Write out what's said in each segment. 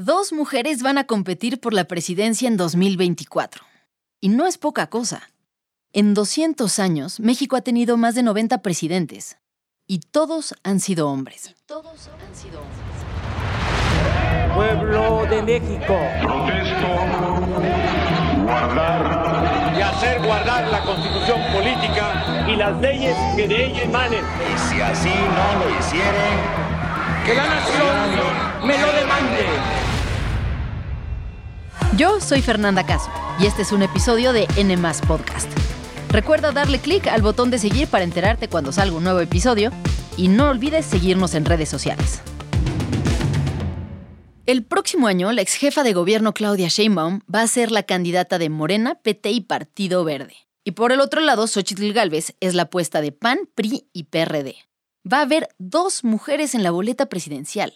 Dos mujeres van a competir por la presidencia en 2024. Y no es poca cosa. En 200 años, México ha tenido más de 90 presidentes. Y todos han sido hombres. todos han sido hombres. Pueblo de México. Protesto guardar Y hacer guardar la constitución política y las leyes que de ella emanen. Y si así no lo hicieren, Que la nación me lo demande. Yo soy Fernanda Caso y este es un episodio de N Podcast. Recuerda darle clic al botón de seguir para enterarte cuando salga un nuevo episodio y no olvides seguirnos en redes sociales. El próximo año, la ex jefa de gobierno Claudia Sheinbaum va a ser la candidata de Morena, PT y Partido Verde. Y por el otro lado, Xochitl Gálvez es la apuesta de PAN, PRI y PRD. Va a haber dos mujeres en la boleta presidencial.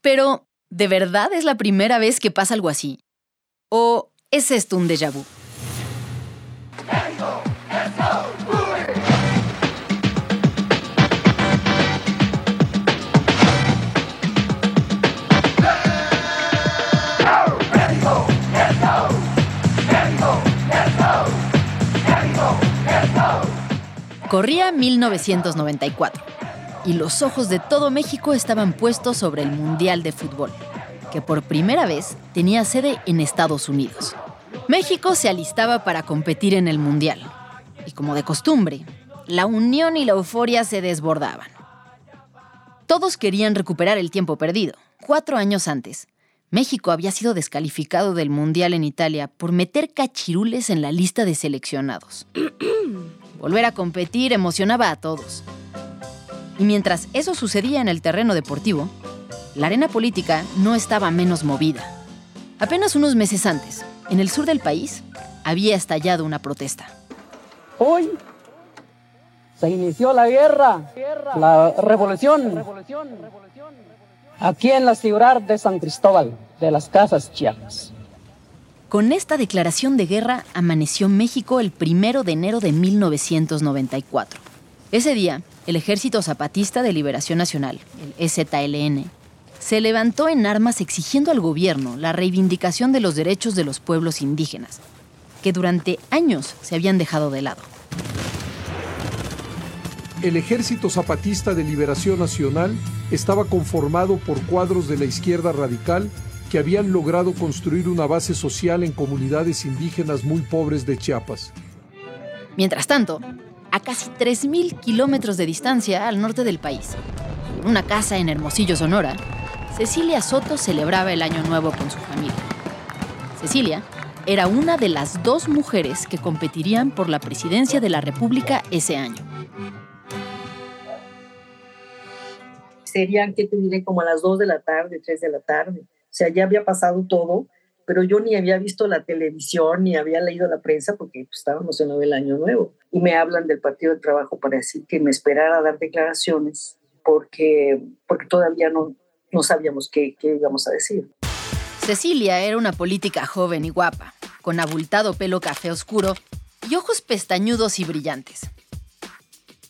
Pero, ¿de verdad es la primera vez que pasa algo así? ¿O es esto un déjà vu? Corría 1994 y los ojos de todo México estaban puestos sobre el Mundial de Fútbol, que por primera vez tenía sede en Estados Unidos. México se alistaba para competir en el Mundial y como de costumbre, la unión y la euforia se desbordaban. Todos querían recuperar el tiempo perdido. Cuatro años antes, México había sido descalificado del Mundial en Italia por meter cachirules en la lista de seleccionados. Volver a competir emocionaba a todos. Y mientras eso sucedía en el terreno deportivo, la arena política no estaba menos movida. Apenas unos meses antes, en el sur del país, había estallado una protesta. Hoy se inició la guerra, la revolución, aquí en la ciudad de San Cristóbal de las Casas Chiapas. Con esta declaración de guerra amaneció México el primero de enero de 1994. Ese día, el Ejército Zapatista de Liberación Nacional, el EZLN, se levantó en armas exigiendo al gobierno la reivindicación de los derechos de los pueblos indígenas, que durante años se habían dejado de lado. El Ejército Zapatista de Liberación Nacional estaba conformado por cuadros de la izquierda radical que habían logrado construir una base social en comunidades indígenas muy pobres de Chiapas. Mientras tanto, a casi 3.000 kilómetros de distancia al norte del país, en una casa en Hermosillo, Sonora, Cecilia Soto celebraba el Año Nuevo con su familia. Cecilia era una de las dos mujeres que competirían por la presidencia de la República ese año. serían que te diré como a las 2 de la tarde, 3 de la tarde. O sea, ya había pasado todo, pero yo ni había visto la televisión, ni había leído la prensa porque pues, estábamos en el año nuevo. Y me hablan del Partido del Trabajo para decir que me esperara a dar declaraciones porque, porque todavía no, no sabíamos qué, íbamos a decir. Cecilia era una política joven y guapa, con abultado pelo café oscuro y ojos pestañudos y brillantes.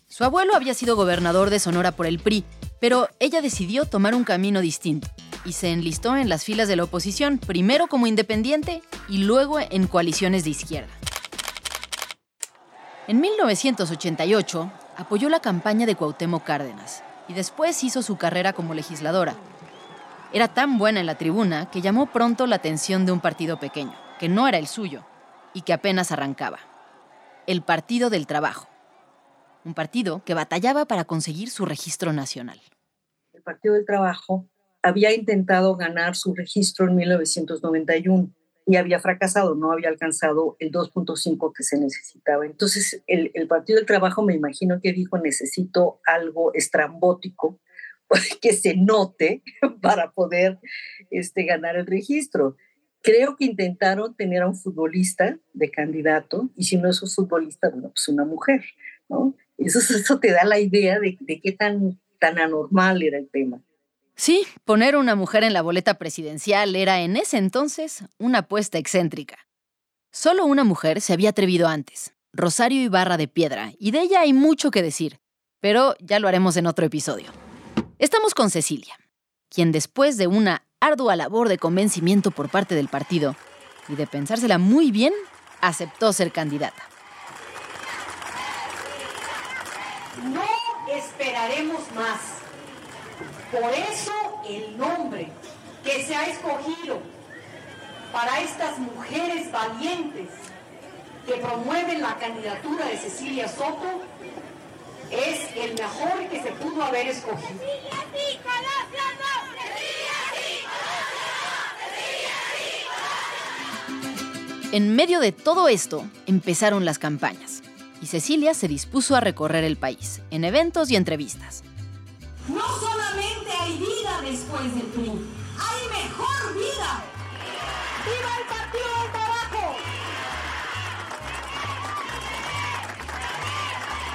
Su abuelo había sido gobernador de Sonora por el PRI, pero ella decidió tomar un camino distinto y se enlistó en las filas de la oposición, primero como independiente y luego en coaliciones de izquierda. En 1988 apoyó la campaña de Cuauhtémoc Cárdenas y después hizo su carrera como legisladora. Era tan buena en la tribuna que llamó pronto la atención de un partido pequeño, que no era el suyo y que apenas arrancaba. El Partido del Trabajo. Un partido que batallaba para conseguir su registro nacional. El Partido del Trabajo había intentado ganar su registro en 1991 y había fracasado, no había alcanzado el 2.5 que se necesitaba. Entonces, el, Partido del Trabajo me imagino que dijo, necesito algo estrambótico que se note para poder este, ganar el registro. Creo que intentaron tener a un futbolista de candidato y si no es un futbolista, bueno, pues una mujer, ¿no? Eso, eso te da la idea de, de qué tan, tan anormal era el tema. Sí, poner una mujer en la boleta presidencial era en ese entonces una apuesta excéntrica. Solo una mujer se había atrevido antes, Rosario Ibarra de Piedra, y de ella hay mucho que decir, pero ya lo haremos en otro episodio. Estamos con Cecilia, quien después de una ardua labor de convencimiento por parte del partido y de pensársela muy bien, aceptó ser candidata. No esperaremos más. Por eso el nombre que se ha escogido para estas mujeres valientes que promueven la candidatura de Cecilia Soto es el mejor que se pudo haber escogido. En medio de todo esto, empezaron las campañas y Cecilia se dispuso a recorrer el país, en eventos y entrevistas. Después del PRI, hay mejor vida. ¡Viva el Partido del Trabajo!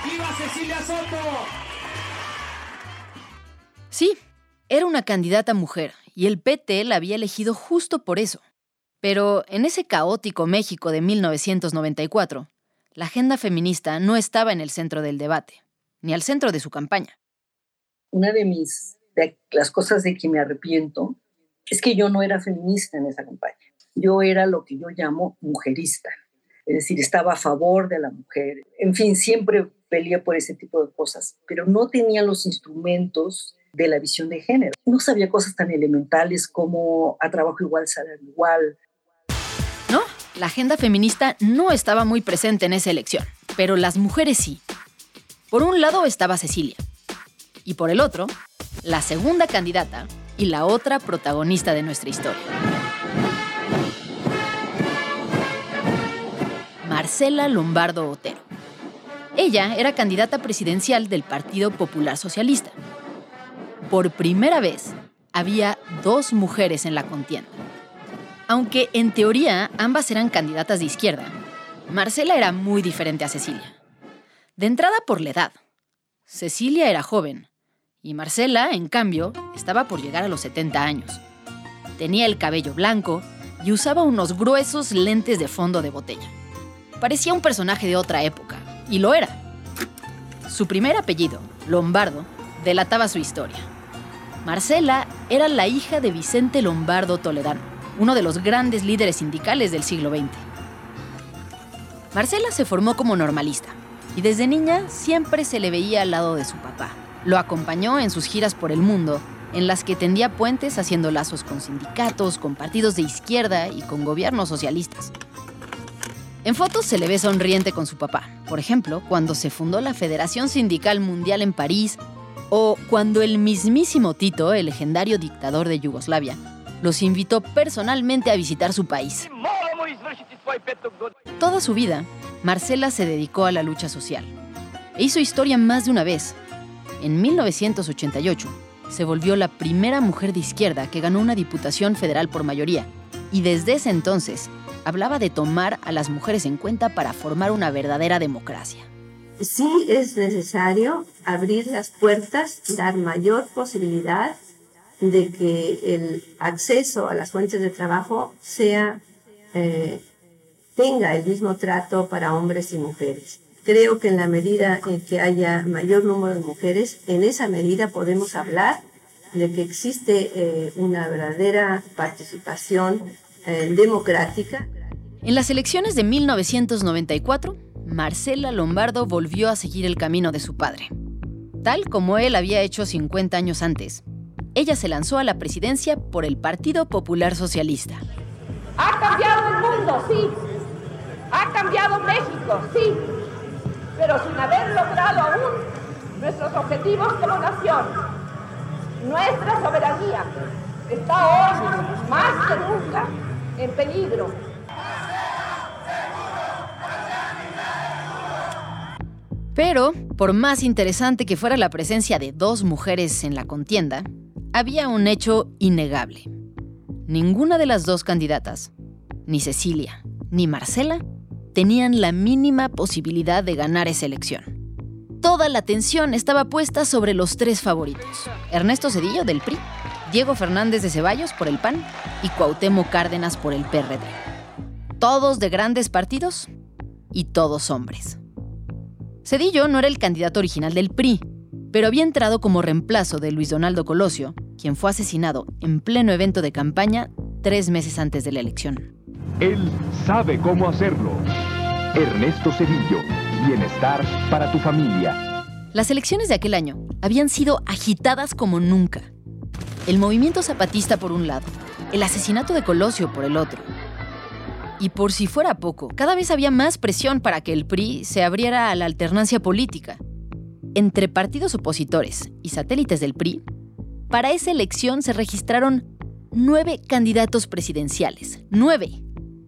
¡Viva Cecilia Soto! Sí, era una candidata mujer y el PT la había elegido justo por eso. Pero en ese caótico México de 1994, la agenda feminista no estaba en el centro del debate, ni al centro de su campaña. Una de mis de las cosas de que me arrepiento es que yo no era feminista en esa campaña. Yo era lo que yo llamo mujerista. Es decir, estaba a favor de la mujer. En fin, siempre peleé por ese tipo de cosas, pero no tenía los instrumentos de la visión de género. No sabía cosas tan elementales como a trabajo igual, salario igual. No, la agenda feminista no estaba muy presente en esa elección, pero las mujeres sí. Por un lado estaba Cecilia, y por el otro, la segunda candidata y la otra protagonista de nuestra historia. Marcela Lombardo Otero. Ella era candidata presidencial del Partido Popular Socialista. Por primera vez, había dos mujeres en la contienda. Aunque en teoría ambas eran candidatas de izquierda, Marcela era muy diferente a Cecilia. De entrada por la edad. Cecilia era joven y Marcela, en cambio, estaba por llegar a los 70 años. Tenía el cabello blanco y usaba unos gruesos lentes de fondo de botella. Parecía un personaje de otra época, y lo era. Su primer apellido, Lombardo, delataba su historia. Marcela era la hija de Vicente Lombardo Toledano, uno de los grandes líderes sindicales del siglo XX. Marcela se formó como normalista y desde niña siempre se le veía al lado de su papá. Lo acompañó en sus giras por el mundo, en las que tendía puentes haciendo lazos con sindicatos, con partidos de izquierda y con gobiernos socialistas. En fotos se le ve sonriente con su papá, por ejemplo, cuando se fundó la Federación Sindical Mundial en París o cuando el mismísimo Tito, el legendario dictador de Yugoslavia, los invitó personalmente a visitar su país. Toda su vida, Marcela se dedicó a la lucha social. E hizo historia más de una vez. En 1988, se volvió la primera mujer de izquierda que ganó una diputación federal por mayoría. Y desde ese entonces, hablaba de tomar a las mujeres en cuenta para formar una verdadera democracia. Sí es necesario abrir las puertas, dar mayor posibilidad de que el acceso a las fuentes de trabajo sea, eh, tenga el mismo trato para hombres y mujeres. Creo que en la medida en que haya mayor número de mujeres, en esa medida podemos hablar de que existe eh, una verdadera participación eh, democrática. En las elecciones de 1994, Marcela Lombardo volvió a seguir el camino de su padre. Tal como él había hecho 50 años antes, ella se lanzó a la presidencia por el Partido Popular Socialista. Ha cambiado el mundo, sí. Ha cambiado México, sí. Pero sin haber logrado aún nuestros objetivos como nación. Nuestra soberanía está hoy más que nunca en peligro. Pero, por más interesante que fuera la presencia de dos mujeres en la contienda, había un hecho innegable. Ninguna de las dos candidatas, ni Cecilia ni Marcela, tenían la mínima posibilidad de ganar esa elección. Toda la atención estaba puesta sobre los tres favoritos. Ernesto Cedillo del PRI, Diego Fernández de Ceballos por el PAN y Cuauhtémoc Cárdenas por el PRD. Todos de grandes partidos y todos hombres. Cedillo no era el candidato original del PRI, pero había entrado como reemplazo de Luis Donaldo Colosio quien fue asesinado en pleno evento de campaña tres meses antes de la elección. Él sabe cómo hacerlo. Ernesto Cedillo, bienestar para tu familia. Las elecciones de aquel año habían sido agitadas como nunca. El movimiento zapatista por un lado, el asesinato de Colosio por el otro. Y por si fuera poco, cada vez había más presión para que el PRI se abriera a la alternancia política. Entre partidos opositores y satélites del PRI, para esa elección se registraron nueve candidatos presidenciales. ¡Nueve!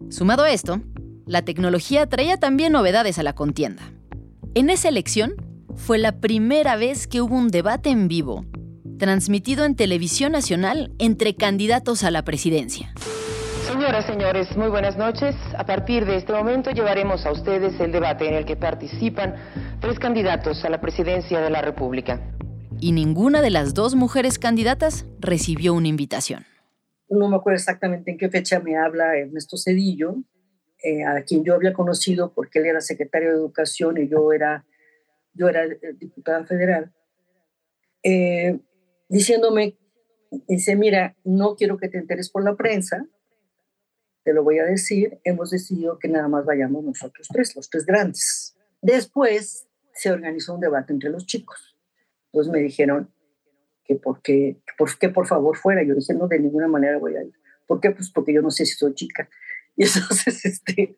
Sumado a esto, la tecnología traía también novedades a la contienda. En esa elección fue la primera vez que hubo un debate en vivo, transmitido en televisión nacional entre candidatos a la presidencia. Señoras, señores, muy buenas noches. A partir de este momento llevaremos a ustedes el debate en el que participan tres candidatos a la presidencia de la República. Y ninguna de las dos mujeres candidatas recibió una invitación. No me acuerdo exactamente en qué fecha me habla Ernesto Cedillo, eh, a quien yo había conocido porque él era secretario de Educación y yo era, yo era eh, diputada federal, eh, diciéndome, dice, mira, no quiero que te enteres por la prensa, te lo voy a decir, hemos decidido que nada más vayamos nosotros tres, los tres grandes. Después se organizó un debate entre los chicos. Entonces me dijeron que por qué, por, que por favor fuera. Yo dije, no, de ninguna manera voy a ir. ¿Por qué? Pues porque yo no sé si soy chica. Y entonces, este,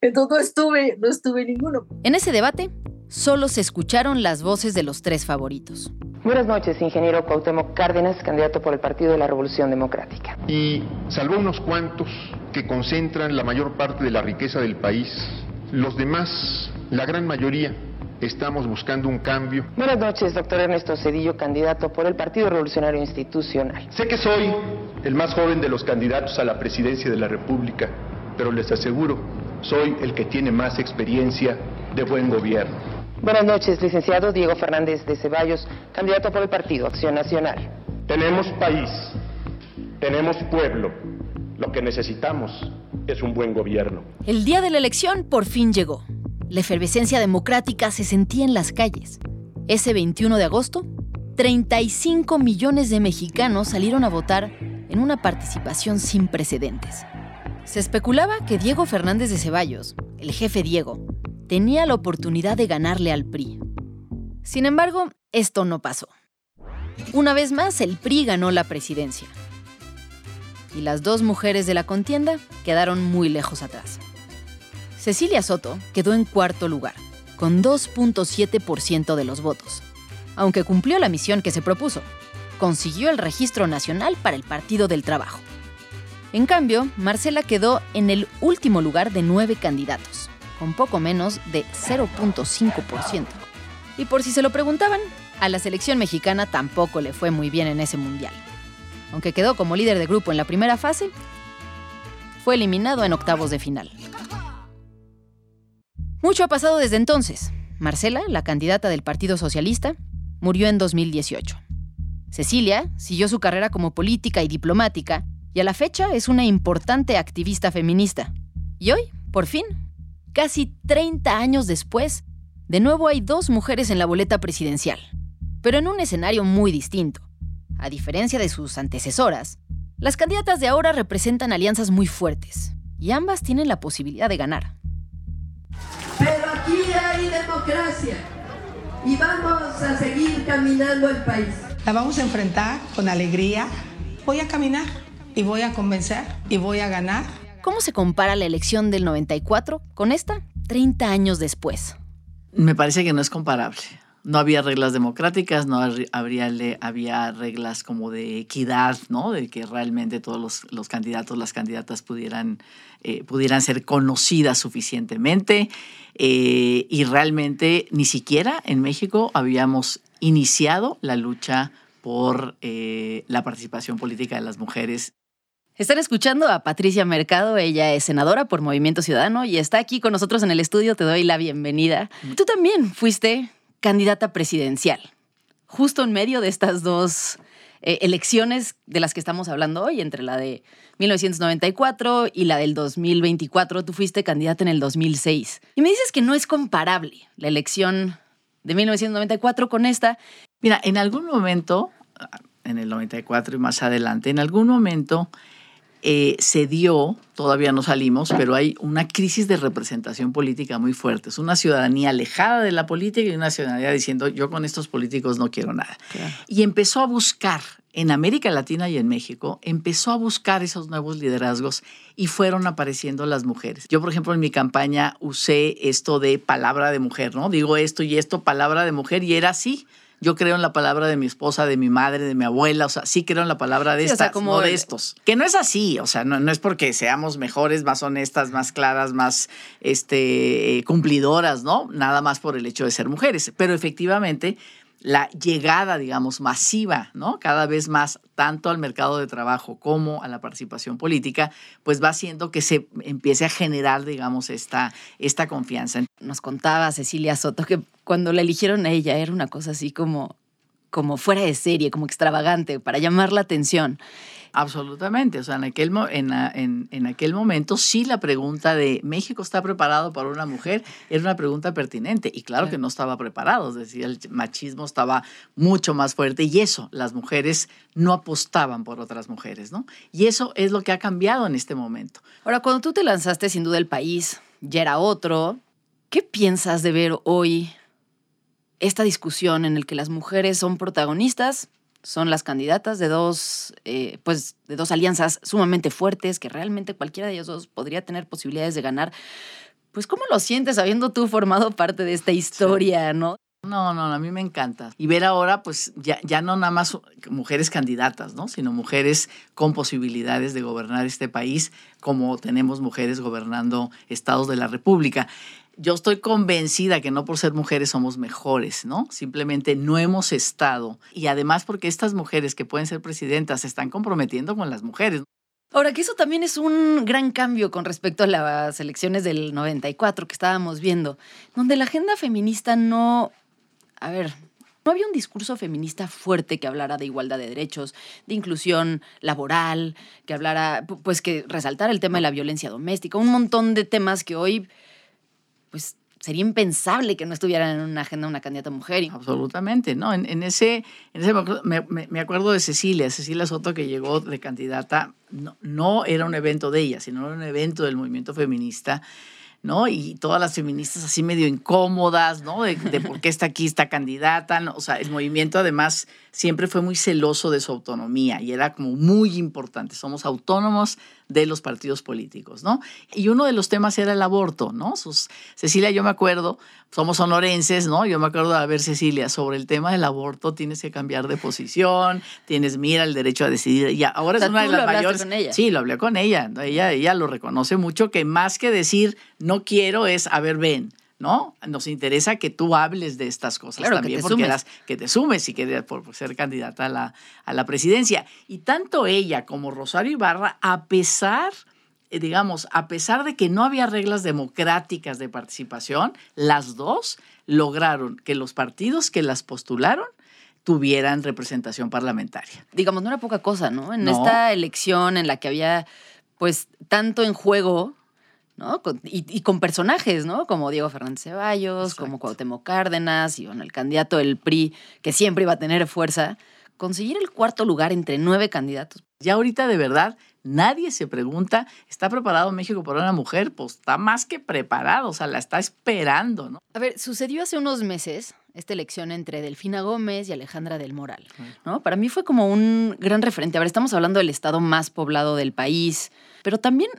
entonces no estuve, no estuve ninguno. En ese debate, solo se escucharon las voces de los tres favoritos. Buenas noches, ingeniero Cuauhtémoc Cárdenas, candidato por el Partido de la Revolución Democrática. Y salvo unos cuantos que concentran la mayor parte de la riqueza del país, los demás, la gran mayoría, estamos buscando un cambio. Buenas noches, doctor Ernesto Cedillo, candidato por el Partido Revolucionario Institucional. Sé que soy el más joven de los candidatos a la presidencia de la República pero les aseguro, soy el que tiene más experiencia de buen gobierno. Buenas noches, licenciado Diego Fernández de Ceballos, candidato por el Partido Acción Nacional. Tenemos país, tenemos pueblo. Lo que necesitamos es un buen gobierno. El día de la elección por fin llegó. La efervescencia democrática se sentía en las calles. Ese 21 de agosto, 35 millones de mexicanos salieron a votar en una participación sin precedentes. Se especulaba que Diego Fernández de Ceballos, el jefe Diego, tenía la oportunidad de ganarle al PRI. Sin embargo, esto no pasó. Una vez más, el PRI ganó la presidencia. Y las dos mujeres de la contienda quedaron muy lejos atrás. Cecilia Soto quedó en cuarto lugar, con 2.7% de los votos, aunque cumplió la misión que se propuso. Consiguió el registro nacional para el Partido del Trabajo. En cambio, Marcela quedó en el último lugar de nueve candidatos, con poco menos de 0.5%. Y por si se lo preguntaban, a la selección mexicana tampoco le fue muy bien en ese mundial. Aunque quedó como líder de grupo en la primera fase, fue eliminado en octavos de final. Mucho ha pasado desde entonces. Marcela, la candidata del Partido Socialista, murió en 2018. Cecilia siguió su carrera como política y diplomática y a la fecha es una importante activista feminista. Y hoy, por fin, casi 30 años después, de nuevo hay dos mujeres en la boleta presidencial, pero en un escenario muy distinto. A diferencia de sus antecesoras, las candidatas de ahora representan alianzas muy fuertes y ambas tienen la posibilidad de ganar. Pero aquí hay democracia y vamos a seguir caminando el país. La vamos a enfrentar con alegría. Voy a caminar y voy a convencer y voy a ganar. ¿Cómo se compara la elección del 94 con esta 30 años después? Me parece que no es comparable. No había reglas democráticas, no habría, había reglas como de equidad, ¿no? De que realmente todos los, candidatos, las candidatas pudieran, eh, pudieran ser conocidas suficientemente. Eh, y realmente ni siquiera en México habíamos iniciado la lucha por eh, la participación política de las mujeres están escuchando a Patricia Mercado, ella es senadora por Movimiento Ciudadano y está aquí con nosotros en el estudio, te doy la bienvenida. Tú también fuiste candidata presidencial, justo en medio de estas dos eh, elecciones de las que estamos hablando hoy, entre la de 1994 y la del 2024, tú fuiste candidata en el 2006. Y me dices que no es comparable la elección de 1994 con esta. Mira, en algún momento en el 94 y más adelante, en algún momento eh, se dio, todavía no salimos, pero hay una crisis de representación política muy fuerte. Es una ciudadanía alejada de la política y una ciudadanía diciendo, yo con estos políticos no quiero nada. Y empezó a buscar en América Latina y en México, empezó a buscar esos nuevos liderazgos y fueron apareciendo las mujeres. Yo, por ejemplo, en mi campaña usé esto de palabra de mujer, ¿no? Digo esto y esto, palabra de mujer, y era así. Yo creo en la palabra de mi esposa, de mi madre, de mi abuela, o sea, sí creo en la palabra de estas, como de estos. Que no es así, o sea, no, no, es porque seamos mejores, más honestas, más claras, más este, cumplidoras, ¿no? Nada más por el hecho de ser mujeres. Pero efectivamente, la llegada, digamos, masiva, ¿no? Cada vez más, tanto al mercado de trabajo como a la participación política, pues va haciendo que se empiece a generar, digamos, esta, esta confianza. Nos contaba Cecilia Soto que cuando la eligieron a ella era una cosa así como, como fuera de serie, como extravagante, para llamar la atención. Absolutamente. O sea, en aquel, en, en, aquel momento sí la pregunta de ¿México está preparado para una mujer? era una pregunta pertinente. Y claro, que no estaba preparado. Es decir, el machismo estaba mucho más fuerte y eso, las mujeres no apostaban por otras mujeres, ¿no? Y eso es lo que ha cambiado en este momento. Ahora, cuando tú te lanzaste, sin duda el país ya era otro. ¿Qué piensas de ver hoy esta discusión en el que las mujeres son protagonistas son las candidatas de dos, eh, pues, de dos alianzas sumamente fuertes, que realmente cualquiera de ellos dos podría tener posibilidades de ganar. Pues, ¿cómo lo sientes habiendo tú formado parte de esta historia, no? No, no, a mí me encanta. Y ver ahora, pues ya, ya no nada más mujeres candidatas, ¿no? Sino mujeres con posibilidades de gobernar este país, como tenemos mujeres gobernando estados de la República yo estoy convencida que no por ser mujeres somos mejores, ¿no? Simplemente no hemos estado. Y además porque estas mujeres que pueden ser presidentas se están comprometiendo con las mujeres. Ahora, que eso también es un gran cambio con respecto a las elecciones del 94 que estábamos viendo, donde la agenda feminista no... A ver, no había un discurso feminista fuerte que hablara de igualdad de derechos, de inclusión laboral, que hablara, pues que resaltara el tema de la violencia doméstica, un montón de temas que hoy pues sería impensable que no estuviera en una agenda una candidata mujer. Absolutamente, ¿no? En, ese, en ese me, acuerdo de Cecilia, Cecilia Soto que llegó de candidata, no, no era un evento de ella, sino un evento del movimiento feminista. ¿No? Y todas las feministas así medio incómodas, ¿no? De, por qué está aquí esta candidata, O sea, el movimiento además siempre fue muy celoso de su autonomía y era como muy importante. Somos autónomos de los partidos políticos, ¿no? Y uno de los temas era el aborto, ¿no? Sus, Cecilia, yo me acuerdo, somos sonorenses, ¿no? Yo me acuerdo de ver, Cecilia, sobre el tema del aborto tienes que cambiar de posición, tienes, mira, el derecho a decidir. Y ahora es una de las mayores. Con ella. Sí, lo hablé con ella. Ella, ella lo reconoce mucho, que más que decir no quiero es, a ver, ven. ¿No? Nos interesa que tú hables de estas cosas también, que porque las, que te sumes y que por ser candidata a la, a la presidencia. Y tanto ella como Rosario Ibarra, a pesar eh, digamos, a pesar de que no había reglas democráticas de participación, las dos lograron que los partidos que las postularon tuvieran representación parlamentaria. Digamos, no era poca cosa, ¿no? En esta elección en la que había, pues, tanto en juego y, con personajes, ¿no? Como Diego Fernández Ceballos, como Cuauhtémoc Cárdenas y bueno, el candidato del PRI, que siempre iba a tener fuerza, conseguir el cuarto lugar entre nueve candidatos. Ya ahorita de verdad nadie se pregunta, ¿está preparado México para una mujer? Pues está más que preparado, o sea, la está esperando, ¿no? A ver, sucedió hace unos meses esta elección entre Delfina Gómez y Alejandra del Moral, ¿no? Para mí fue como un gran referente. A ver, estamos hablando del estado más poblado del país, pero también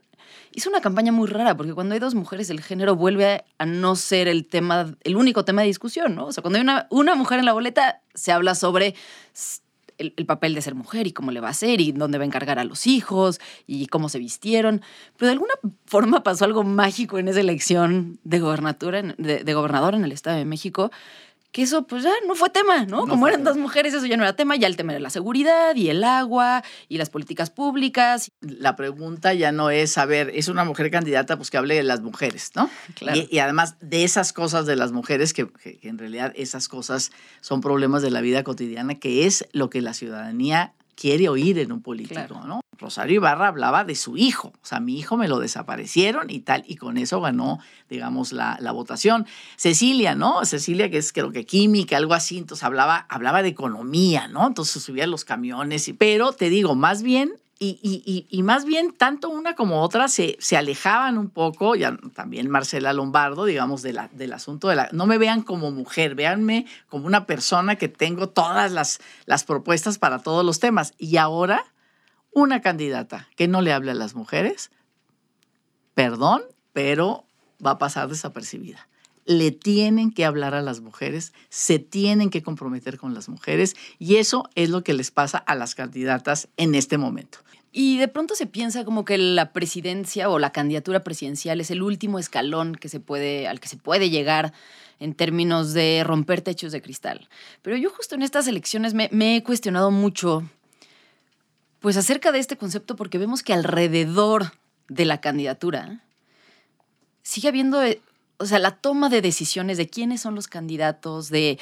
hizo una campaña muy rara, porque cuando hay dos mujeres, el género vuelve a no ser el tema, el único tema de discusión, ¿no? O sea, cuando hay una, una mujer en la boleta, se habla sobre el, papel de ser mujer y cómo le va a ser y dónde va a encargar a los hijos y cómo se vistieron. Pero de alguna forma pasó algo mágico en esa elección de gobernatura, de gobernador en el Estado de México, que eso pues ya no fue tema, ¿no? Como eran dos mujeres, eso ya no era tema, ya el tema era la seguridad y el agua y las políticas públicas. La pregunta ya no es, a ver, es una mujer candidata, pues que hable de las mujeres, ¿no? Claro. Y, además de esas cosas de las mujeres, que, en realidad esas cosas son problemas de la vida cotidiana, que es lo que la ciudadanía quiere oír en un político, ¿no? Rosario Ibarra hablaba de su hijo, o sea, mi hijo me lo desaparecieron y tal, y con eso ganó, digamos, la, la votación. Cecilia, ¿no? Cecilia, que es creo que química, algo así, entonces hablaba, hablaba de economía, ¿no? Entonces subía los camiones, y, pero te digo, más bien y, más bien, tanto una como otra se, se alejaban un poco, ya también Marcela Lombardo, digamos, del asunto de la... No me vean como mujer, véanme como una persona que tengo todas las, las propuestas para todos los temas. Y ahora, una candidata que no le hable a las mujeres, perdón, pero va a pasar desapercibida le tienen que hablar a las mujeres, se tienen que comprometer con las mujeres y eso es lo que les pasa a las candidatas en este momento. Y de pronto se piensa como que la presidencia o la candidatura presidencial es el último escalón que se puede, al que se puede llegar en términos de romper techos de cristal. Pero yo justo en estas elecciones me, he cuestionado mucho pues acerca de este concepto porque vemos que alrededor de la candidatura sigue habiendo, eh, o sea, la toma de decisiones de quiénes son los candidatos, de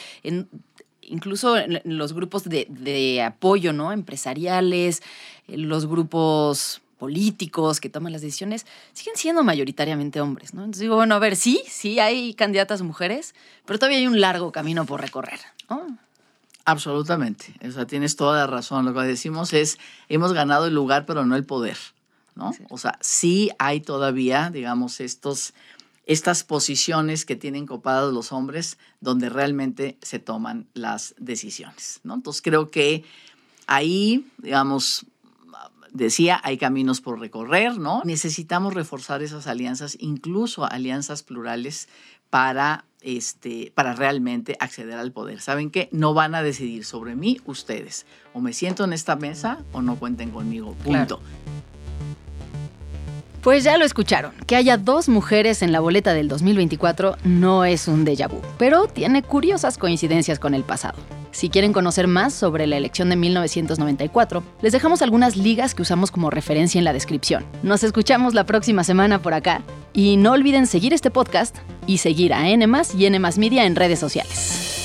incluso en los grupos de, apoyo, ¿no? Empresariales, eh, los grupos políticos que toman las decisiones, siguen siendo mayoritariamente hombres, ¿no? Entonces digo, bueno, a ver, sí, sí hay candidatas mujeres, pero todavía hay un largo camino por recorrer, Absolutamente. O sea, tienes toda la razón. Lo que decimos es, hemos ganado el lugar, pero no el poder, ¿no? O sea, sí hay todavía, digamos, estos estas posiciones que tienen copados los hombres donde realmente se toman las decisiones. ¿no? Entonces creo que ahí, digamos, decía, hay caminos por recorrer, ¿no? Necesitamos reforzar esas alianzas, incluso alianzas plurales para, este, para realmente acceder al poder. ¿Saben qué? No van a decidir sobre mí ustedes. O me siento en esta mesa o no cuenten conmigo. Punto. Pues ya lo escucharon, que haya dos mujeres en la boleta del 2024 no es un déjà vu, pero tiene curiosas coincidencias con el pasado. Si quieren conocer más sobre la elección de 1994, les dejamos algunas ligas que usamos como referencia en la descripción. Nos escuchamos la próxima semana por acá y no olviden seguir este podcast y seguir a N y N Media en redes sociales.